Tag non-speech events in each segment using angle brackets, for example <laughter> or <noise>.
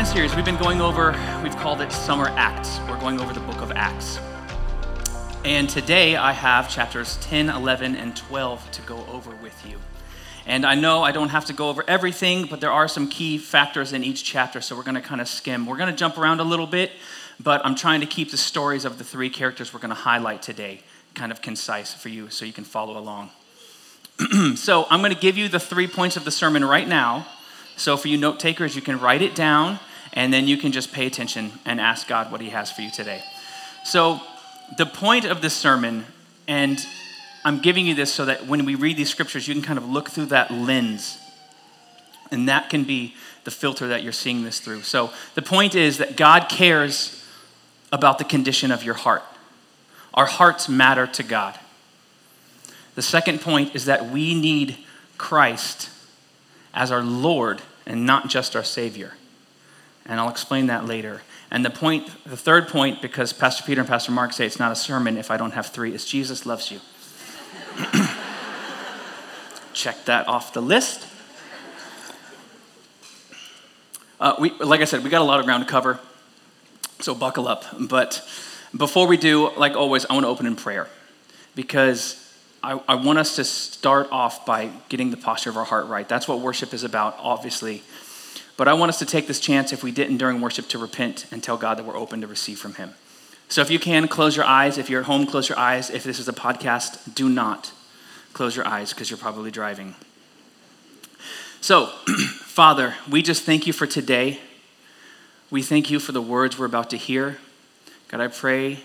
sermon series we've been going over, we've called it Summer Acts. We're going over the book of Acts. And today I have chapters 10, 11, and 12 to go over with you. And I know I don't have to go over everything, but there are some key factors in each chapter, so we're going to kind of skim. We're going to jump around a little bit, but I'm trying to keep the stories of the three characters we're going to highlight today kind of concise for you so you can follow along. <clears throat> so I'm going to give you the three points of the sermon right now. So for you note takers, you can write it down and then you can just pay attention and ask God what He has for you today. So the point of this sermon, and I'm giving you this so that when we read these scriptures, you can kind of look through that lens. And that can be the filter that you're seeing this through. So the point is that God cares about the condition of your heart. Our hearts matter to God. The second point is that we need Christ as our Lord and not just our Savior. And I'll explain that later. And the point, the third point, because Pastor Peter and Pastor Mark say it's not a sermon if I don't have three, is Jesus loves you. <laughs> Check that off the list. Uh, we, like I said, we got a lot of ground to cover, so buckle up. But before we do, like always, I want to open in prayer because I, I want us to start off by getting the posture of our heart right. That's what worship is about, obviously. But I want us to take this chance, if we didn't during worship, to repent and tell God that we're open to receive from Him. So if you can, close your eyes. If you're at home, close your eyes. If this is a podcast, do not close your eyes because you're probably driving. So, <clears throat> Father, we just thank you for today. We thank you for the words we're about to hear. God, I pray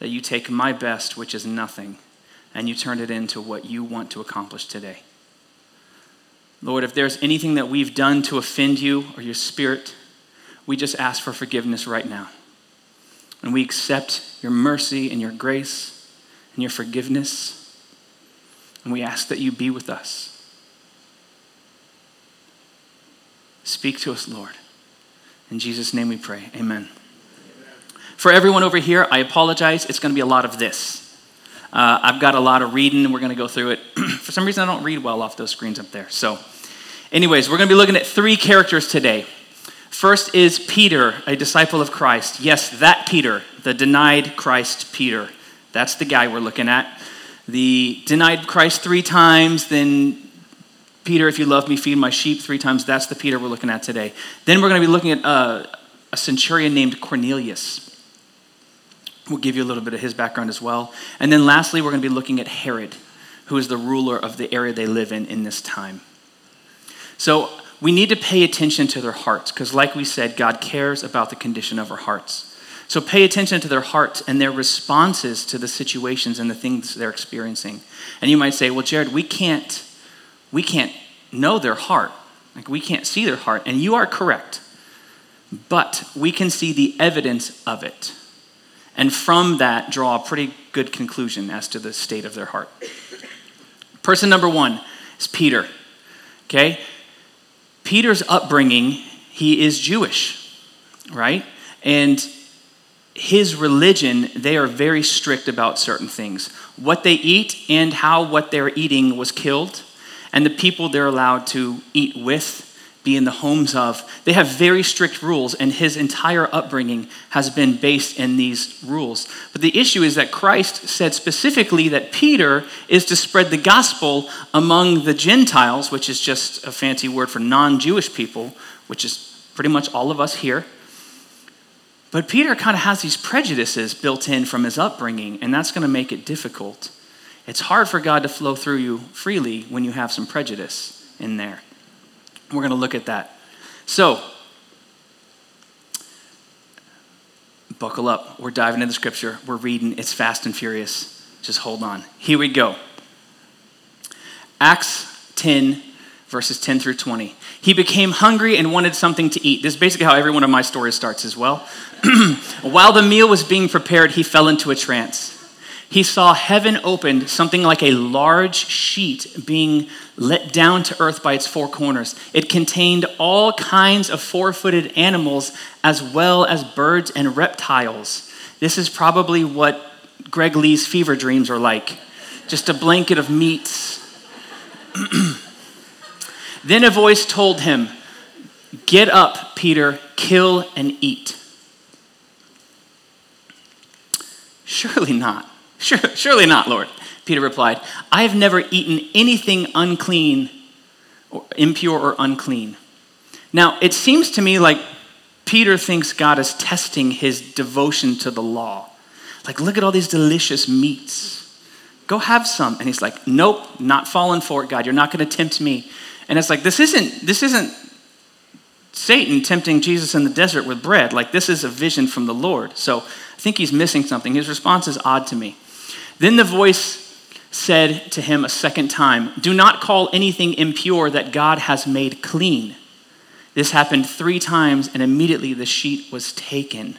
that you take my best, which is nothing, and you turn it into what you want to accomplish today. Lord, if there's anything that we've done to offend you or your spirit, we just ask for forgiveness right now. And we accept your mercy and your grace and your forgiveness. And we ask that you be with us. Speak to us, Lord. In Jesus' name we pray. Amen. For everyone over here, I apologize. It's going to be a lot of this. Uh, I've got a lot of reading, and we're going to go through it. <clears throat> For some reason, I don't read well off those screens up there. So, anyways, we're going to be looking at three characters today. First is Peter, a disciple of Christ. Yes, that Peter, the denied Christ Peter. That's the guy we're looking at. The denied Christ three times, then Peter, if you love me, feed my sheep three times. That's the Peter we're looking at today. Then we're going to be looking at uh, a centurion named Cornelius. We'll give you a little bit of his background as well. And then lastly, we're going to be looking at Herod, who is the ruler of the area they live in in this time. So we need to pay attention to their hearts because, like we said, God cares about the condition of our hearts. So pay attention to their hearts and their responses to the situations and the things they're experiencing. And you might say, well, Jared, we can't, we can't know their heart. Like we can't see their heart. And you are correct. But we can see the evidence of it and from that draw a pretty good conclusion as to the state of their heart. Person number one is Peter. Okay? Peter's upbringing, he is Jewish, right? And his religion, they are very strict about certain things. What they eat and how what they're eating was killed, and the people they're allowed to eat with be in the homes of. They have very strict rules, and his entire upbringing has been based in these rules. But the issue is that Christ said specifically that Peter is to spread the gospel among the Gentiles, which is just a fancy word for non Jewish people, which is pretty much all of us here. But Peter kind of has these prejudices built in from his upbringing, and that's going to make it difficult. It's hard for God to flow through you freely when you have some prejudice in there. We're going to look at that. So, buckle up. We're diving into the scripture. We're reading. It's fast and furious. Just hold on. Here we go. Acts 10, verses 10 through 20. He became hungry and wanted something to eat. This is basically how every one of my stories starts as well. <clears throat> While the meal was being prepared, he fell into a trance he saw heaven opened, something like a large sheet being let down to earth by its four corners. It contained all kinds of four footed animals as well as birds and reptiles. This is probably what Greg Lee's fever dreams are like just a blanket of meats. <clears throat> then a voice told him, Get up, Peter, kill and eat. Surely not. Surely not, Lord. Peter replied, I have never eaten anything unclean, or impure or unclean. Now, it seems to me like Peter thinks God is testing his devotion to the law. Like, look at all these delicious meats. Go have some. And he's like, Nope, not falling for it, God. You're not going to tempt me. And it's like, this isn't, this isn't Satan tempting Jesus in the desert with bread. Like, this is a vision from the Lord. So I think he's missing something. His response is odd to me. Then the voice said to him a second time, Do not call anything impure that God has made clean. This happened three times, and immediately the sheet was taken.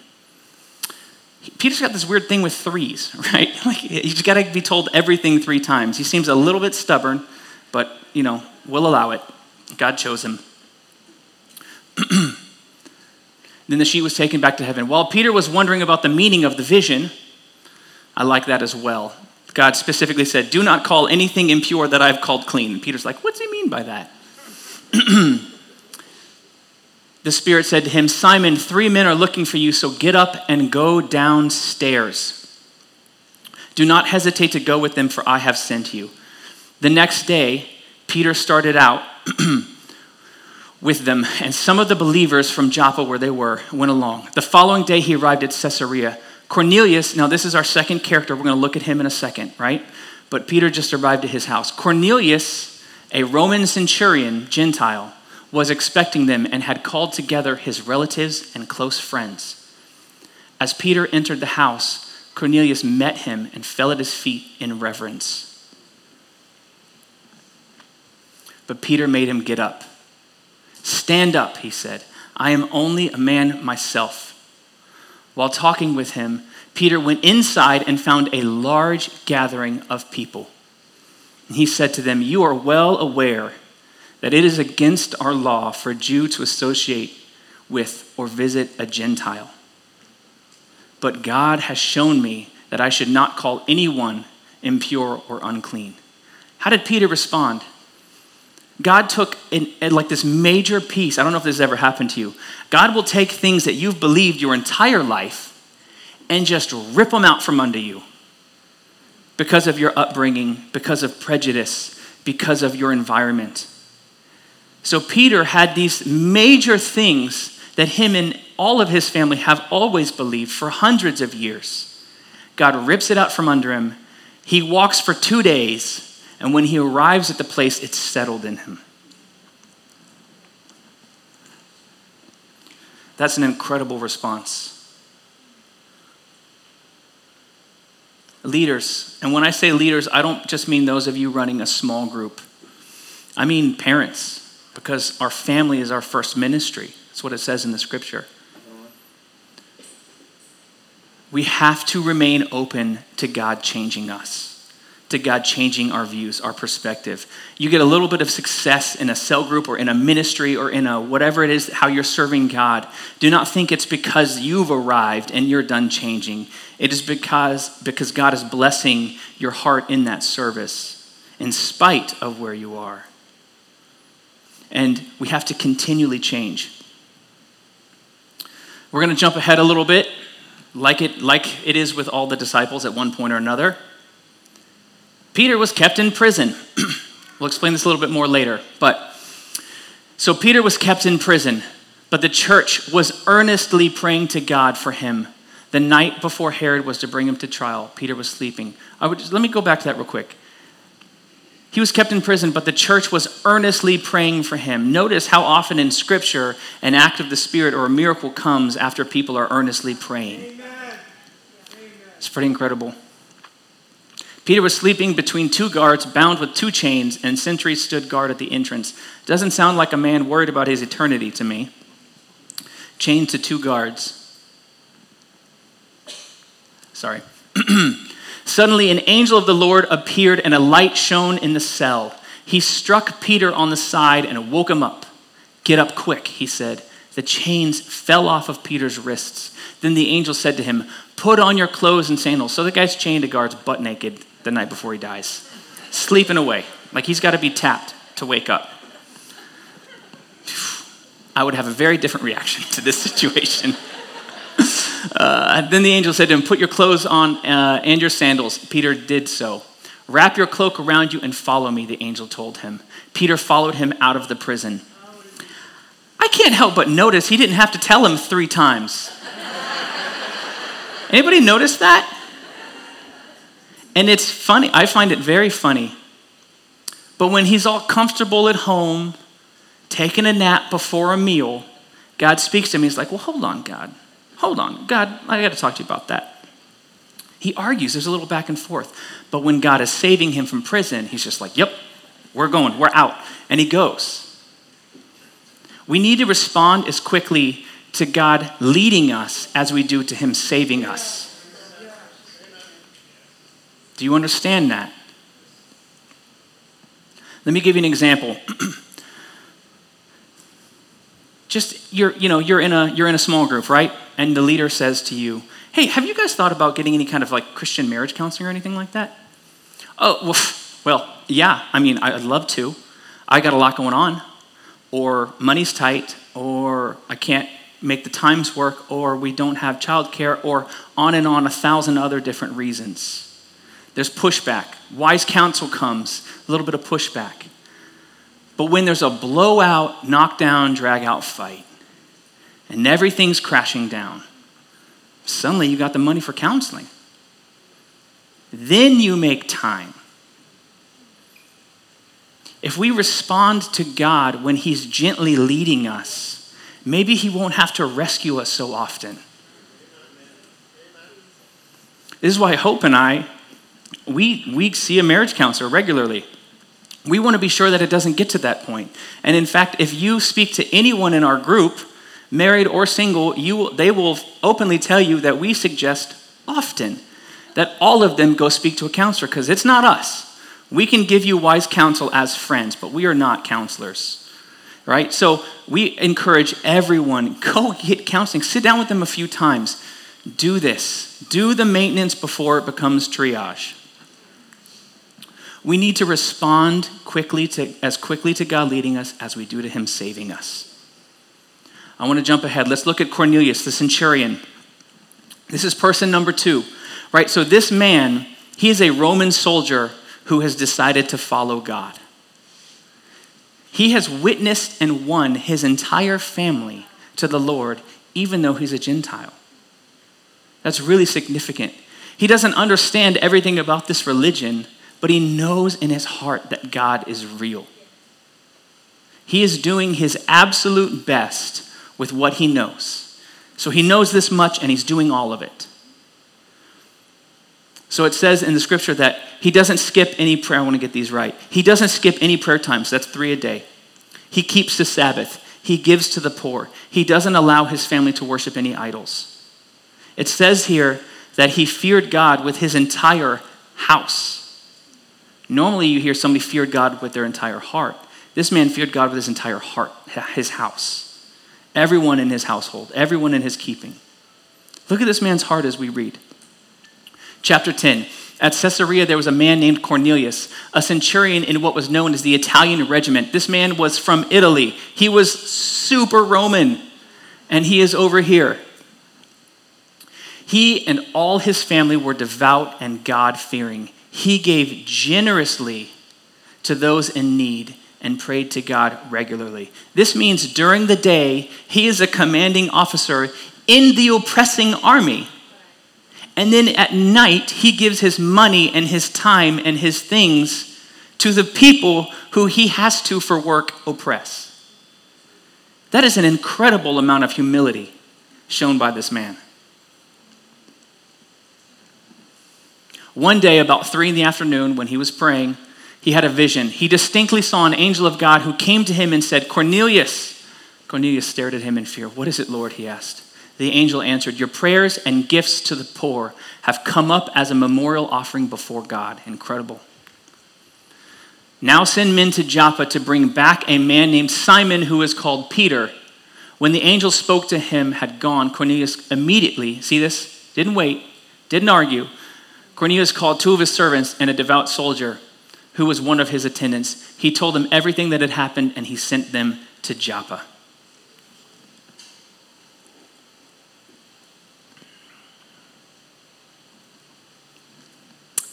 Peter's got this weird thing with threes, <laughs> right? <laughs> Like he's got to be told everything three times. He seems a little bit stubborn, but you know, we'll allow it. God chose him. <clears throat> then the sheet was taken back to heaven. While Peter was wondering about the meaning of the vision, I like that as well. God specifically said, Do not call anything impure that I've called clean. And Peter's like, What's he mean by that? <clears throat> the Spirit said to him, Simon, three men are looking for you, so get up and go downstairs. Do not hesitate to go with them, for I have sent you. The next day, Peter started out <clears throat> with them, and some of the believers from Joppa, where they were, went along. The following day, he arrived at Caesarea. Cornelius, now this is our second character. We're going to look at him in a second, right? But Peter just arrived at his house. Cornelius, a Roman centurion, Gentile, was expecting them and had called together his relatives and close friends. As Peter entered the house, Cornelius met him and fell at his feet in reverence. But Peter made him get up. Stand up, he said. I am only a man myself. While talking with him, Peter went inside and found a large gathering of people. And he said to them, You are well aware that it is against our law for a Jew to associate with or visit a Gentile. But God has shown me that I should not call anyone impure or unclean. How did Peter respond? God took in, like this major piece. I don't know if this ever happened to you. God will take things that you've believed your entire life and just rip them out from under you because of your upbringing, because of prejudice, because of your environment. So Peter had these major things that him and all of his family have always believed for hundreds of years. God rips it out from under him. He walks for two days, and when he arrives at the place, it's settled in him. That's an incredible response. Leaders, and when I say leaders, I don't just mean those of you running a small group, I mean parents because our family is our first ministry. That's what it says in the scripture. We have to remain open to God changing us, to God changing our views, our perspective. You get a little bit of success in a cell group or in a ministry or in a whatever it is, how you're serving God. Do not think it's because you've arrived and you're done changing. It is because, because God is blessing your heart in that service in spite of where you are and we have to continually change. We're going to jump ahead a little bit, like it, like it is with all the disciples at one point or another. Peter was kept in prison. <clears throat> we'll explain this a little bit more later. But so Peter was kept in prison, but the church was earnestly praying to God for him. The night before Herod was to bring him to trial, Peter was sleeping. I would just, let me go back to that real quick. He was kept in prison, but the church was earnestly praying for him. Notice how often in Scripture an act of the Spirit or a miracle comes after people are earnestly praying. Amen. It's pretty incredible. Peter was sleeping between two guards, bound with two chains, and sentries stood guard at the entrance. Doesn't sound like a man worried about his eternity to me. Chained to two guards. Sorry. <clears throat> Suddenly, an angel of the Lord appeared, and a light shone in the cell. He struck Peter on the side and woke him up. Get up quick, he said. The chains fell off of Peter's wrists. Then the angel said to him, Put on your clothes and sandals. So the guy's chained to guards butt naked the night before he dies, sleeping away. Like he's got to be tapped to wake up. I would have a very different reaction to this <laughs> situation. uh, then the angel said to him, Put your clothes on uh, and your sandals. Peter did so. Wrap your cloak around you and follow me, the angel told him. Peter followed him out of the prison. I can't help but notice he didn't have to tell him three times. Anybody notice that? And it's funny. I find it very funny. But when he's all comfortable at home, taking a nap before a meal, God speaks to him. He's like, Well, hold on, God. Hold on. God, I got to talk to you about that. He argues. There's a little back and forth. But when God is saving him from prison, he's just like, Yep, we're going. We're out. And he goes. We need to respond as quickly to God leading us as we do to him saving us. Do you understand that? Let me give you an example. <clears throat> Just you're, you know, you're in a you're in a small group, right? And the leader says to you, "Hey, have you guys thought about getting any kind of like Christian marriage counseling or anything like that?" Oh, well, <laughs> yeah. I mean, I'd love to. I got a lot going on, or money's tight, or I can't make the times work, or we don't have childcare, or on and on a thousand other different reasons. There's pushback. Wise counsel comes, a little bit of pushback. But when there's a blowout, knockdown, drag out fight, and everything's crashing down, suddenly you got the money for counseling. Then you make time. If we respond to God when He's gently leading us, maybe He won't have to rescue us so often. This is why Hope and I, we, we see a marriage counselor regularly. We want to be sure that it doesn't get to that point. And in fact, if you speak to anyone in our group, married or single, you, they will openly tell you that we suggest often that all of them go speak to a counselor because it's not us. We can give you wise counsel as friends, but we are not counselors. Right? So we encourage everyone go get counseling. Sit down with them a few times. Do this. Do the maintenance before it becomes triage. We need to respond quickly to, as quickly to God leading us as we do to Him saving us. I want to jump ahead. Let's look at Cornelius, the centurion. This is person number two, right? So, this man, he is a Roman soldier who has decided to follow God. He has witnessed and won his entire family to the Lord, even though he's a Gentile. That's really significant. He doesn't understand everything about this religion, but he knows in his heart that God is real. He is doing his absolute best with what he knows. So he knows this much and he's doing all of it. So it says in the scripture that he doesn't skip any prayer. I want to get these right. He doesn't skip any prayer times. That's three a day. He keeps the Sabbath. He gives to the poor. He doesn't allow his family to worship any idols. It says here that he feared God with his entire house. Normally, you hear somebody feared God with their entire heart. This man feared God with his entire heart, his house, everyone in his household, everyone in his keeping. Look at this man's heart as we read. Chapter 10. At Caesarea, there was a man named Cornelius, a centurion in what was known as the Italian regiment. This man was from Italy. He was super Roman, and he is over here. He and all his family were devout and God fearing. He gave generously to those in need and prayed to God regularly. This means during the day, he is a commanding officer in the oppressing army. And then at night, he gives his money and his time and his things to the people who he has to, for work, oppress. That is an incredible amount of humility shown by this man. One day, about three in the afternoon, when he was praying, he had a vision. He distinctly saw an angel of God who came to him and said, Cornelius. Cornelius stared at him in fear. What is it, Lord? he asked. The angel answered, Your prayers and gifts to the poor have come up as a memorial offering before God. Incredible. Now send men to Joppa to bring back a man named Simon who is called Peter. When the angel spoke to him, had gone, Cornelius immediately, see this? Didn't wait, didn't argue Cornelius called two of his servants and a devout soldier who was one of his attendants. He told them everything that had happened and he sent them to Joppa.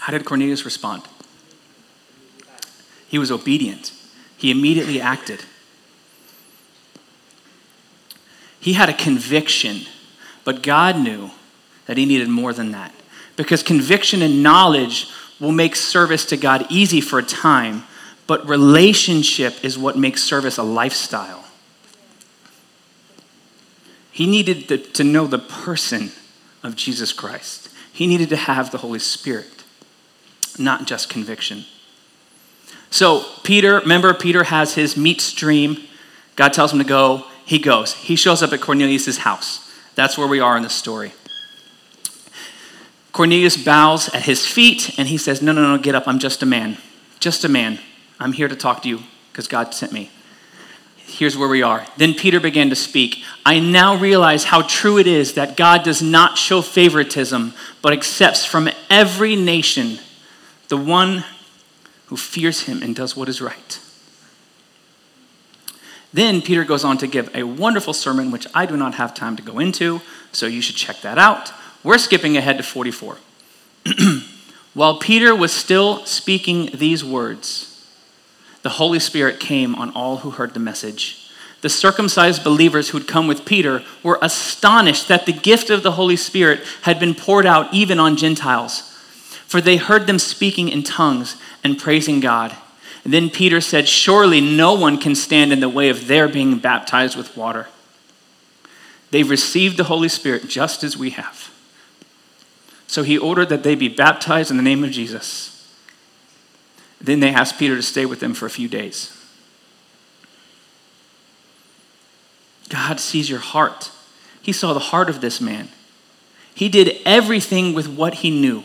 How did Cornelius respond? He was obedient. He immediately acted. He had a conviction, but God knew that he needed more than that. Because conviction and knowledge will make service to God easy for a time, but relationship is what makes service a lifestyle. He needed to, to know the person of Jesus Christ. He needed to have the Holy Spirit, not just conviction. So, Peter, remember, Peter has his meat stream. God tells him to go. He goes. He shows up at Cornelius' house. That's where we are in the story. Cornelius bows at his feet and he says, No, no, no, get up. I'm just a man. Just a man. I'm here to talk to you because God sent me. Here's where we are. Then Peter began to speak. I now realize how true it is that God does not show favoritism, but accepts from every nation the one who fears him and does what is right. Then Peter goes on to give a wonderful sermon, which I do not have time to go into, so you should check that out. We're skipping ahead to 44. <clears throat> While Peter was still speaking these words, the Holy Spirit came on all who heard the message. The circumcised believers who'd come with Peter were astonished that the gift of the Holy Spirit had been poured out even on Gentiles, for they heard them speaking in tongues and praising God. And then Peter said, Surely no one can stand in the way of their being baptized with water. They've received the Holy Spirit just as we have. So he ordered that they be baptized in the name of Jesus. Then they asked Peter to stay with them for a few days. God sees your heart. He saw the heart of this man. He did everything with what he knew.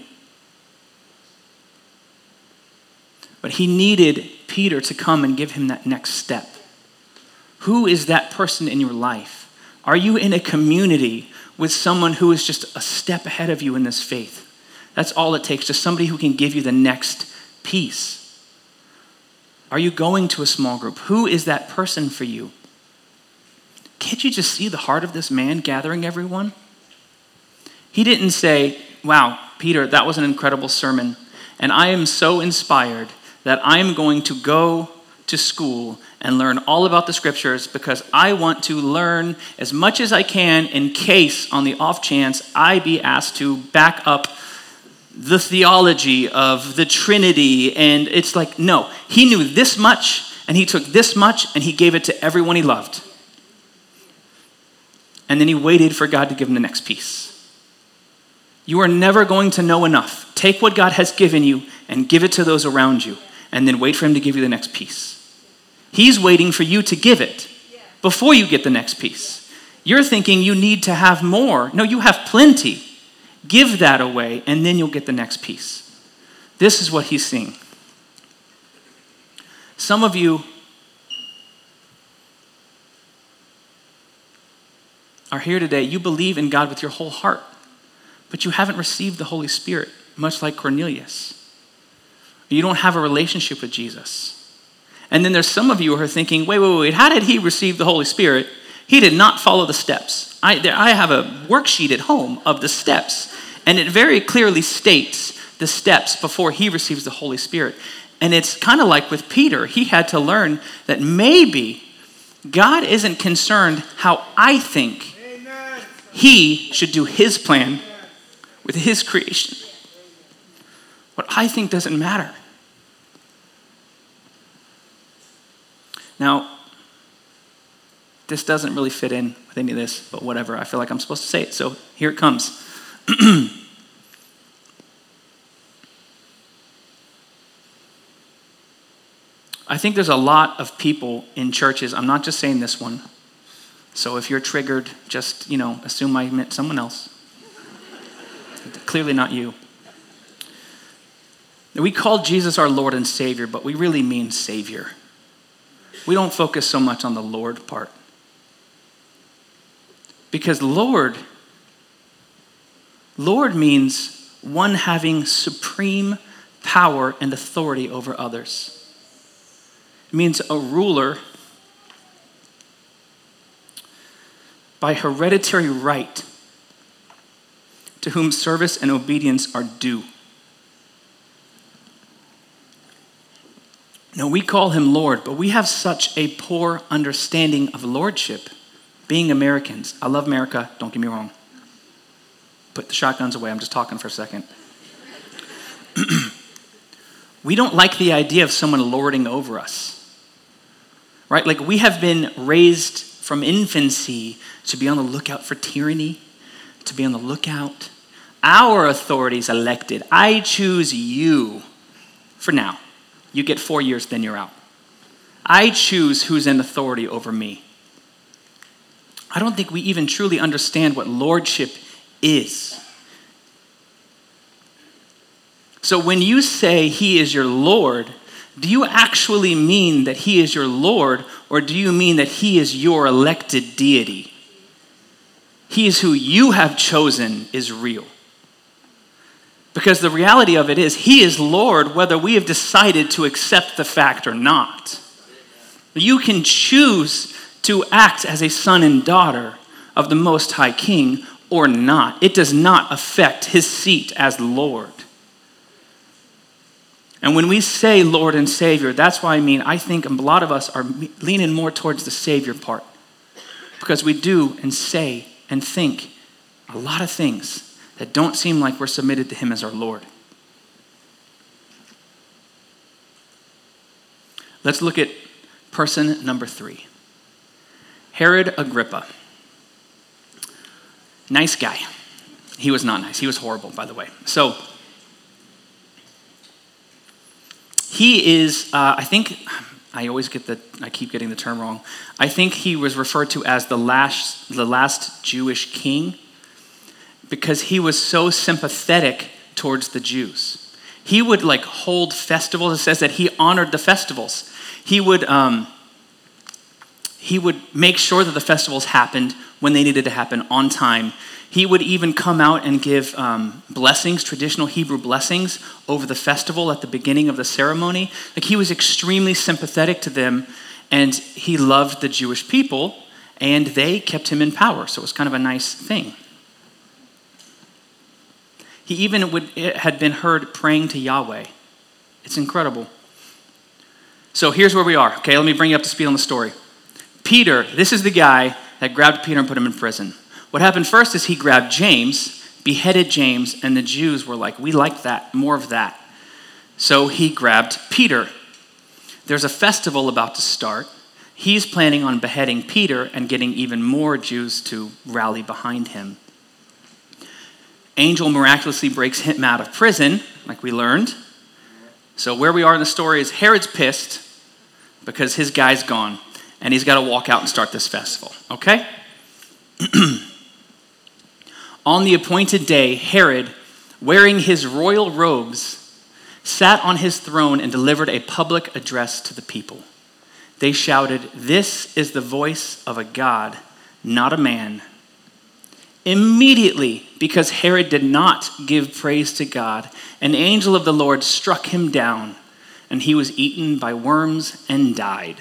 But he needed Peter to come and give him that next step. Who is that person in your life? Are you in a community with someone who is just a step ahead of you in this faith? That's all it takes, just somebody who can give you the next piece. Are you going to a small group? Who is that person for you? Can't you just see the heart of this man gathering everyone? He didn't say, Wow, Peter, that was an incredible sermon, and I am so inspired that I'm going to go to school and learn all about the scriptures because I want to learn as much as I can in case, on the off chance, I be asked to back up the theology of the Trinity. And it's like, no, he knew this much and he took this much and he gave it to everyone he loved. And then he waited for God to give him the next piece. You are never going to know enough. Take what God has given you and give it to those around you and then wait for him to give you the next piece. He's waiting for you to give it before you get the next piece. You're thinking you need to have more. No, you have plenty. Give that away, and then you'll get the next piece. This is what he's seeing. Some of you are here today. You believe in God with your whole heart, but you haven't received the Holy Spirit, much like Cornelius. You don't have a relationship with Jesus. And then there's some of you who are thinking, wait, wait, wait, how did he receive the Holy Spirit? He did not follow the steps. I, there, I have a worksheet at home of the steps, and it very clearly states the steps before he receives the Holy Spirit. And it's kind of like with Peter, he had to learn that maybe God isn't concerned how I think he should do his plan with his creation. What I think doesn't matter. Now, this doesn't really fit in with any of this, but whatever. I feel like I'm supposed to say it, so here it comes. <clears throat> I think there's a lot of people in churches. I'm not just saying this one. So if you're triggered, just, you know, assume I meant someone else. <laughs> Clearly not you. We call Jesus our Lord and Savior, but we really mean Savior. We don't focus so much on the Lord part. Because Lord, Lord means one having supreme power and authority over others. It means a ruler by hereditary right to whom service and obedience are due. No, we call him Lord, but we have such a poor understanding of lordship. Being Americans, I love America, don't get me wrong. Put the shotguns away, I'm just talking for a second. <clears throat> we don't like the idea of someone lording over us. Right? Like we have been raised from infancy to be on the lookout for tyranny, to be on the lookout. Our authorities elected. I choose you for now. You get four years, then you're out. I choose who's in authority over me. I don't think we even truly understand what lordship is. So when you say he is your Lord, do you actually mean that he is your Lord, or do you mean that he is your elected deity? He is who you have chosen is real. Because the reality of it is, he is Lord whether we have decided to accept the fact or not. You can choose to act as a son and daughter of the Most High King or not. It does not affect his seat as Lord. And when we say Lord and Savior, that's why I mean, I think a lot of us are leaning more towards the Savior part. Because we do and say and think a lot of things that don't seem like we're submitted to Him as our Lord. Let's look at person number three Herod Agrippa. Nice guy. He was not nice. He was horrible, by the way. So, He is, uh, I think, I always get the, I keep getting the term wrong. I think he was referred to as the last, the last Jewish king because he was so sympathetic towards the Jews. He would like hold festivals. It says that he honored the festivals. He would, um, he would make sure that the festivals happened when they needed to happen on time. He would even come out and give um, blessings, traditional Hebrew blessings, over the festival at the beginning of the ceremony. Like he was extremely sympathetic to them, and he loved the Jewish people, and they kept him in power. So it was kind of a nice thing. He even would, had been heard praying to Yahweh. It's incredible. So here's where we are. Okay, let me bring you up to speed on the story. Peter, this is the guy that grabbed Peter and put him in prison. What happened first is he grabbed James, beheaded James, and the Jews were like, We like that, more of that. So he grabbed Peter. There's a festival about to start. He's planning on beheading Peter and getting even more Jews to rally behind him. Angel miraculously breaks him out of prison, like we learned. So, where we are in the story is Herod's pissed because his guy's gone and he's got to walk out and start this festival, okay? <clears throat> On the appointed day, Herod, wearing his royal robes, sat on his throne and delivered a public address to the people. They shouted, This is the voice of a God, not a man. Immediately, because Herod did not give praise to God, an angel of the Lord struck him down, and he was eaten by worms and died.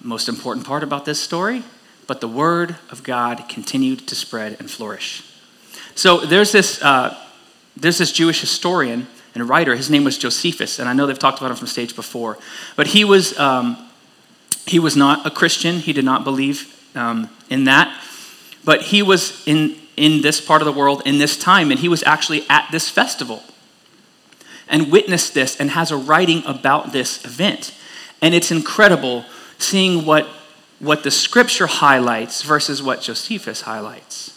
Most important part about this story but the word of God continued to spread and flourish. So there's this, uh, there's this Jewish historian and writer. His name was Josephus, and I know they've talked about him from stage before. But he was, um, he was not a Christian. He did not believe um, in that. But he was in, in this part of the world in this time, and he was actually at this festival and witnessed this and has a writing about this event. And it's incredible seeing what what the scripture highlights versus what Josephus highlights.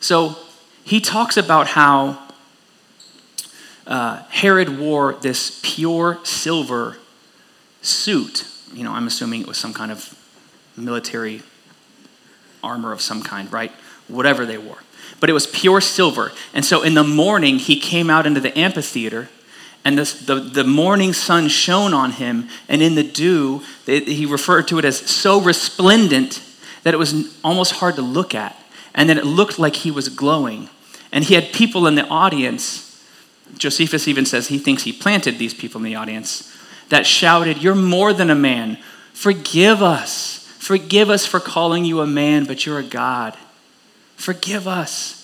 So he talks about how uh, Herod wore this pure silver suit. You know, I'm assuming it was some kind of military armor of some kind, right? Whatever they wore. But it was pure silver. And so in the morning, he came out into the amphitheater and this, the, the morning sun shone on him, and in the dew, it, he referred to it as so resplendent that it was almost hard to look at. And then it looked like he was glowing. And he had people in the audience. Josephus even says he thinks he planted these people in the audience that shouted, You're more than a man. Forgive us. Forgive us for calling you a man, but you're a God. Forgive us.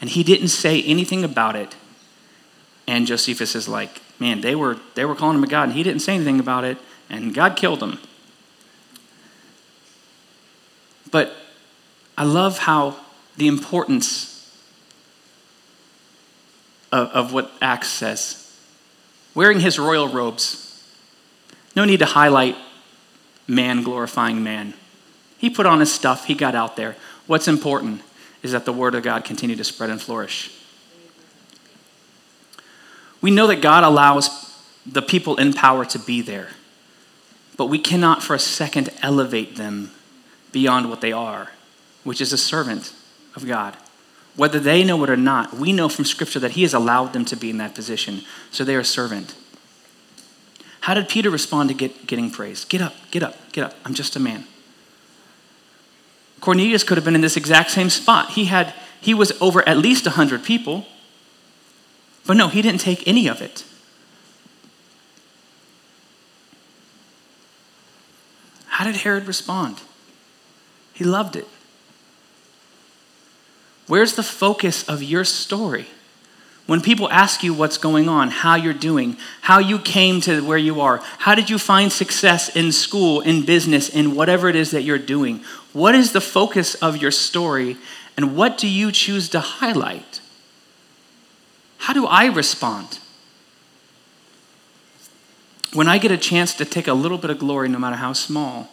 And he didn't say anything about it and Josephus is like, man, they were, they were calling him a God, and he didn't say anything about it, and God killed him. But I love how the importance of, of what Acts says. Wearing his royal robes. No need to highlight man glorifying man. He put on his stuff, he got out there. What's important is that the word of God continue to spread and flourish. We know that God allows the people in power to be there, but we cannot for a second elevate them beyond what they are, which is a servant of God. Whether they know it or not, we know from Scripture that He has allowed them to be in that position, so they are a servant. How did Peter respond to get, getting praise? Get up, get up, get up. I'm just a man. Cornelius could have been in this exact same spot. He had he was over at least 100 people. But no, he didn't take any of it. How did Herod respond? He loved it. Where's the focus of your story? When people ask you what's going on, how you're doing, how you came to where you are, how did you find success in school, in business, in whatever it is that you're doing, what is the focus of your story, and what do you choose to highlight? How do I respond? When I get a chance to take a little bit of glory, no matter how small,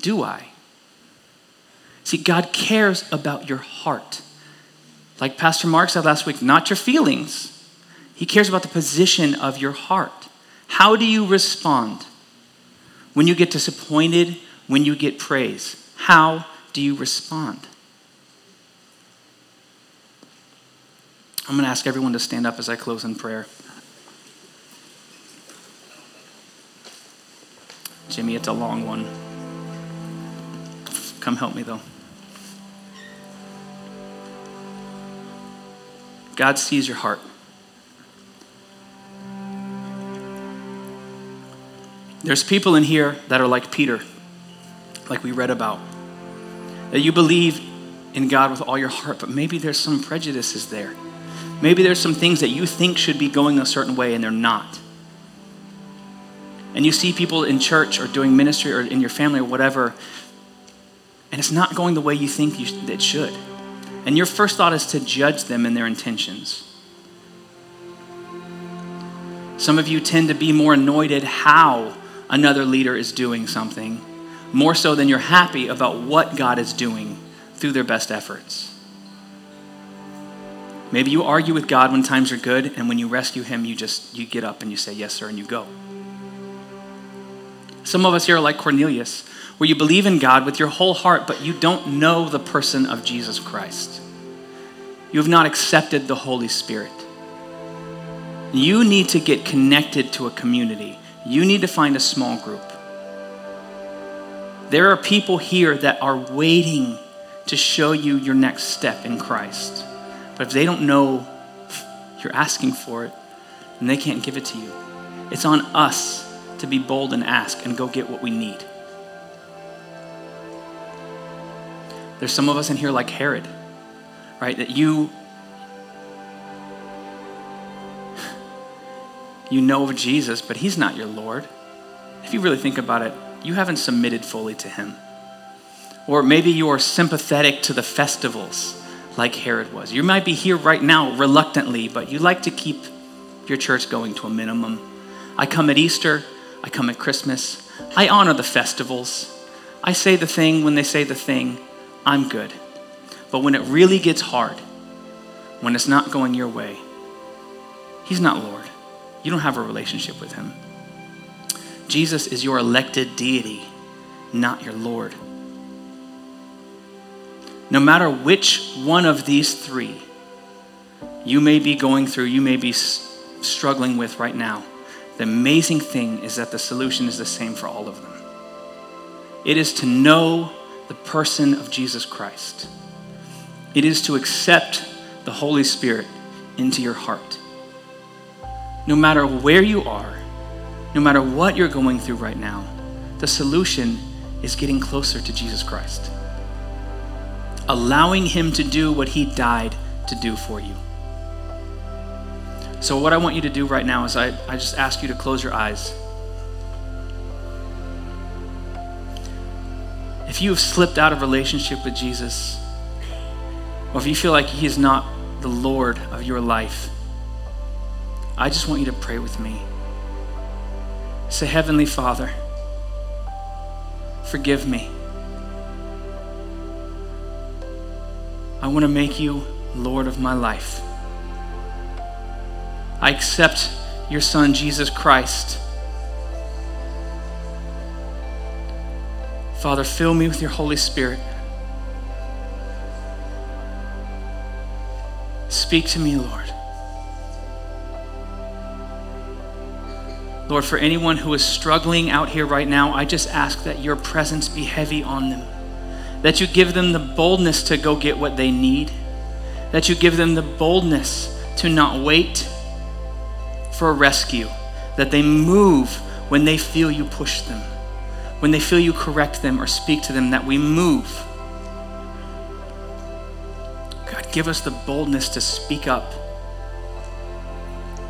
do I? See, God cares about your heart. Like Pastor Mark said last week, not your feelings. He cares about the position of your heart. How do you respond when you get disappointed, when you get praise? How do you respond? I'm going to ask everyone to stand up as I close in prayer. Jimmy, it's a long one. Come help me, though. God sees your heart. There's people in here that are like Peter, like we read about, that you believe in God with all your heart, but maybe there's some prejudices there. Maybe there's some things that you think should be going a certain way and they're not. And you see people in church or doing ministry or in your family or whatever, and it's not going the way you think you, it should. And your first thought is to judge them and their intentions. Some of you tend to be more annoyed at how another leader is doing something, more so than you're happy about what God is doing through their best efforts. Maybe you argue with God when times are good, and when you rescue him, you just you get up and you say, Yes, sir, and you go. Some of us here are like Cornelius, where you believe in God with your whole heart, but you don't know the person of Jesus Christ. You have not accepted the Holy Spirit. You need to get connected to a community. You need to find a small group. There are people here that are waiting to show you your next step in Christ. But if they don't know you're asking for it, then they can't give it to you. It's on us to be bold and ask and go get what we need. There's some of us in here like Herod, right? That you you know of Jesus, but he's not your Lord. If you really think about it, you haven't submitted fully to him. Or maybe you are sympathetic to the festivals like Herod was. You might be here right now reluctantly, but you like to keep your church going to a minimum. I come at Easter, I come at Christmas, I honor the festivals. I say the thing when they say the thing, I'm good. But when it really gets hard, when it's not going your way, He's not Lord. You don't have a relationship with Him. Jesus is your elected deity, not your Lord no matter which one of these three you may be going through, you may be struggling with right now, the amazing thing is that the solution is the same for all of them. It is to know the person of Jesus Christ, it is to accept the Holy Spirit into your heart. No matter where you are, no matter what you're going through right now, the solution is getting closer to Jesus Christ allowing Him to do what He died to do for you. So, what I want you to do right now is I, I just ask you to close your eyes. If you have slipped out of relationship with Jesus, or if you feel like He is not the Lord of your life, I just want you to pray with me. Say, Heavenly Father, forgive me. I want to make you Lord of my life. I accept your Son, Jesus Christ. Father, fill me with your Holy Spirit. Speak to me, Lord. Lord, for anyone who is struggling out here right now, I just ask that your presence be heavy on them, that you give them the boldness to go get what they need, that you give them the boldness to not wait for a rescue, that they move when they feel you push them, when they feel you correct them or speak to them, that we move. God, give us the boldness to speak up,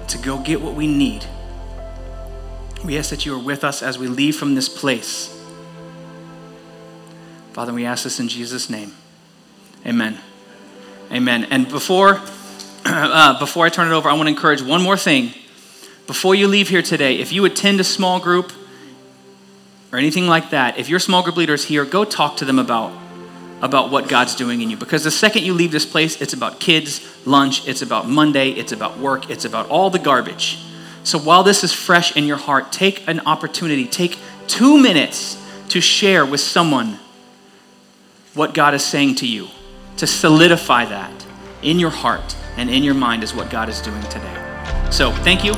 to go get what we need. We ask that you are with us as we leave from this place. Father, we ask this in Jesus' name. Amen. Amen. And before, <clears throat> uh, before I turn it over, I want to encourage one more thing. Before you leave here today, if you attend a small group or anything like that, if your small group leader is here, go talk to them about, about what God's doing in you. Because the second you leave this place, it's about kids, lunch, it's about Monday, it's about work, it's about all the garbage. So while this is fresh in your heart, take an opportunity, take two minutes to share with someone what God is saying to you, to solidify that in your heart and in your mind is what God is doing today. So thank you.